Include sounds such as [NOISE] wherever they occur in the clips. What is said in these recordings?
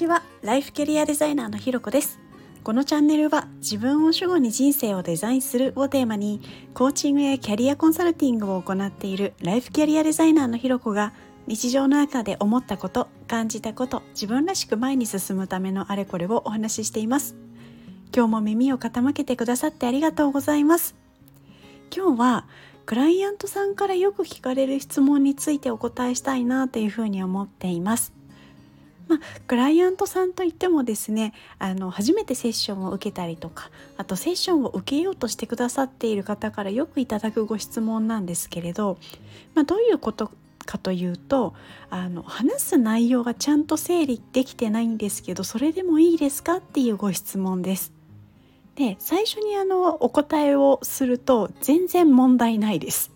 ちはライフキャリアデザイナーのひろこです。このチャンネルは自分を主語に人生をデザインするをテーマにコーチングやキャリアコンサルティングを行っているライフキャリアデザイナーのひろこが日常の中で思ったこと感じたこと自分らしく前に進むためのあれこれをお話ししています。今日も耳を傾けてくださってありがとうございます。今日はクライアントさんからよく聞かれる質問についてお答えしたいなというふうに思っています。まあ、クライアントさんといってもですねあの初めてセッションを受けたりとかあとセッションを受けようとしてくださっている方からよくいただくご質問なんですけれど、まあ、どういうことかというとあの話す内容がちゃんと整理できてないんですけどそれでもいいですかっていうご質問です。で最初にあのお答えをすると全然問題ないです。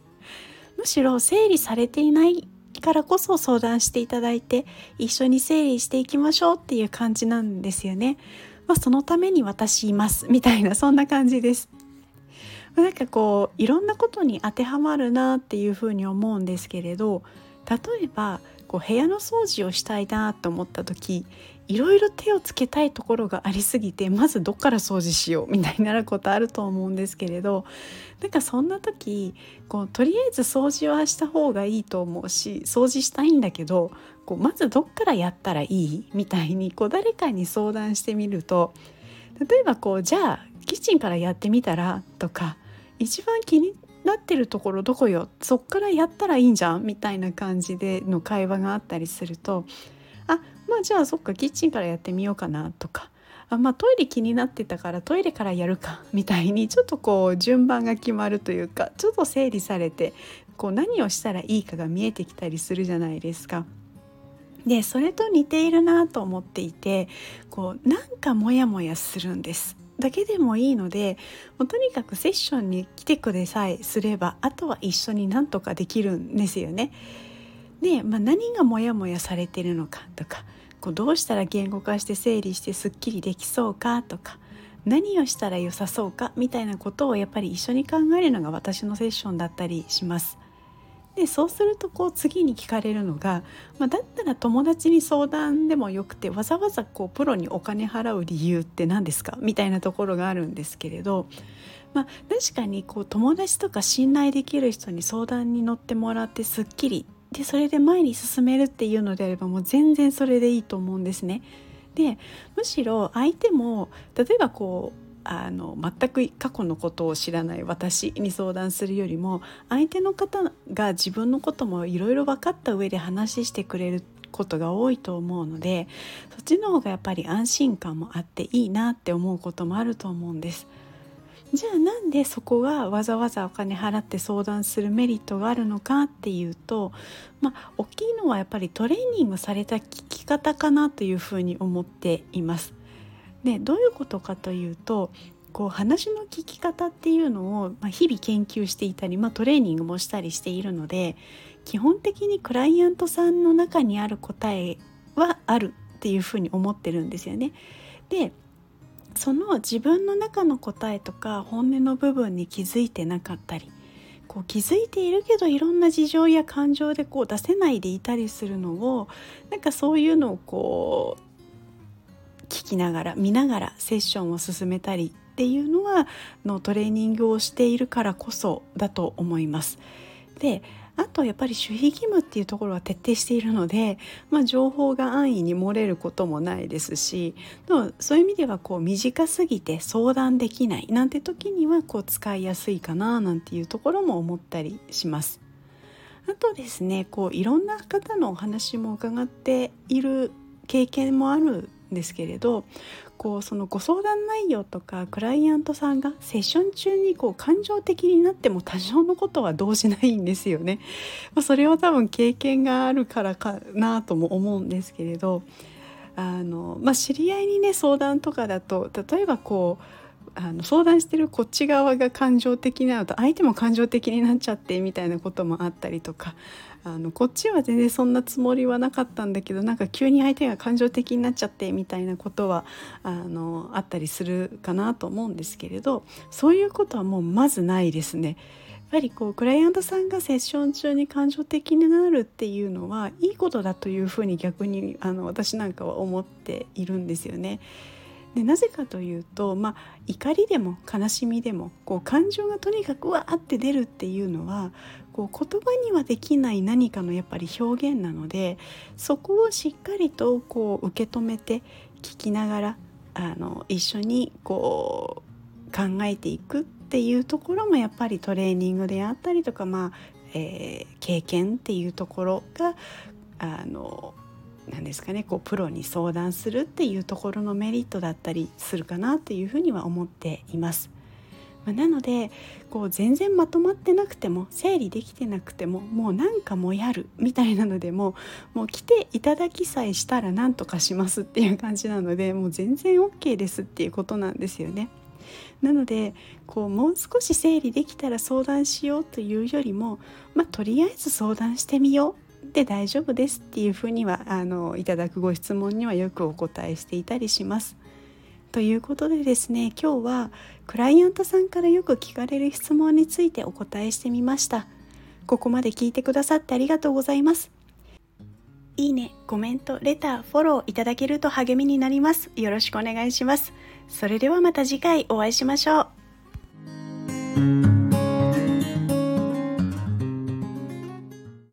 むしろ整理されていないからこそ相談していただいて一緒に整理していきましょうっていう感じなんですよね。まあ、そのために私いますみたいなそんな感じです。なんかこういろんなことに当てはまるなっていうふうに思うんですけれど例えばこう部屋の掃除をしたいなと思った時いろいろ手をつけたいところがありすぎてまずどっから掃除しようみたいになることあると思うんですけれどなんかそんな時こうとりあえず掃除はした方がいいと思うし掃除したいんだけどこうまずどっからやったらいいみたいにこう誰かに相談してみると例えばこうじゃあキッチンからやってみたらとか一番気になってるところどこよ？そっからやったらいいんじゃん？みたいな感じでの会話があったりするとあまあじゃあそっかキッチンからやってみようかなとかあまあトイレ気になってたからトイレからやるか [LAUGHS] みたいにちょっとこう順番が決まるというかちょっと整理されてこう何をしたらいいかが見えてきたりするじゃないですか。でそれと似ているなと思っていてこうなんかモヤモヤするんですだけでもいいのでもうとにかくセッションに来てくれさえすればあとは一緒になんとかできるんですよね。で、まあ、何がモヤモヤされてるのかとかこうどうしたら言語化して整理してすっきりできそうかとか何をしたら良さそうかみたいなことをやっぱり一緒に考えるのが私のセッションだったりします。でそうするとこう次に聞かれるのが、まあ、だったら友達に相談でもよくてわざわざこうプロにお金払う理由って何ですか？みたいなところがあるんですけれど、まあ、確かにこう友達とか信頼できる人に相談に乗ってもらってすっきりでそれで前に進めるっていうのであればもう全然それでいいと思うんですね。でむしろ相手も例えばこうあの全く過去のことを知らない私に相談するよりも相手の方が自分のこともいろいろ分かった上で話してくれることが多いと思うのでそっちの方がやっぱり安心感もあっていいなって思うこともあると思うんです。じゃあなんでそこがわざわざお金払って相談するメリットがあるのかっていうとまあ大きいのはやっぱりトレーニングされた聞き方かなというふうに思っています。でどういうことかというとこう話の聞き方っていうのを、ま、日々研究していたり、まあ、トレーニングもしたりしているので基本的にクライアントさんの中にある答えはあるっていうふうに思ってるんですよね。でその自分の中の答えとか本音の部分に気づいてなかったりこう気づいているけどいろんな事情や感情でこう出せないでいたりするのをなんかそういうのをこう聞きながら見ながらセッションを進めたりっていうのはのトレーニングをしているからこそだと思います。であとやっぱり守秘義務っていうところは徹底しているので、まあ、情報が安易に漏れることもないですしそういう意味ではこう短すぎて相談できないなんて時にはこう使いやすいかななんていうところも思ったりします。あとですねこういろんな方のお話も伺っている経験もあるですけれどこうそのご相談内容とかクライアントさんがセッション中にこう感情的になっても多少のことは動じないんですよね。まあ、それは多分経験があるからかなとも思うんですけれどあの、まあ、知り合いにね相談とかだと例えばこうあの相談してるこっち側が感情的なのと相手も感情的になっちゃってみたいなこともあったりとかあのこっちは全然そんなつもりはなかったんだけどなんか急に相手が感情的になっちゃってみたいなことはあのあったりするかなと思うんですけれどそういうことはもうまずないですね。やっぱりこうクライアントさんがセッション中に感情的になるっていうのはいいことだというふうに逆にあの私なんかは思っているんですよね。でなぜかというと、まあ、怒りでも悲しみでもこう感情がとにかくわーって出るっていうのはこう言葉にはできない何かのやっぱり表現なのでそこをしっかりとこう受け止めて聞きながらあの一緒にこう考えていくっていうところもやっぱりトレーニングであったりとか、まあえー、経験っていうところがあの何ですかねこうプロに相談するっていうところのメリットだったりするかなっていうふうには思っています。まあ、なのでこう全然まとまってなくても整理できてなくてももうなんかもやるみたいなのでももう来ていただきさえしたら何とかしますっていう感じなのでもう全然 OK ですっていうことなんですよね。なのでこうもう少し整理できたら相談しようというよりも、まあ、とりあえず相談してみようで大丈夫ですっていうふうにはあのいただくご質問にはよくお答えしていたりします。ということでですね今日はクライアントさんからよく聞かれる質問についてお答えしてみました。ここまで聞いてくださってありがとうございます。いいね、コメント、レター、フォローいただけると励みになります。よろしくお願いします。それではまた次回お会いしましょう。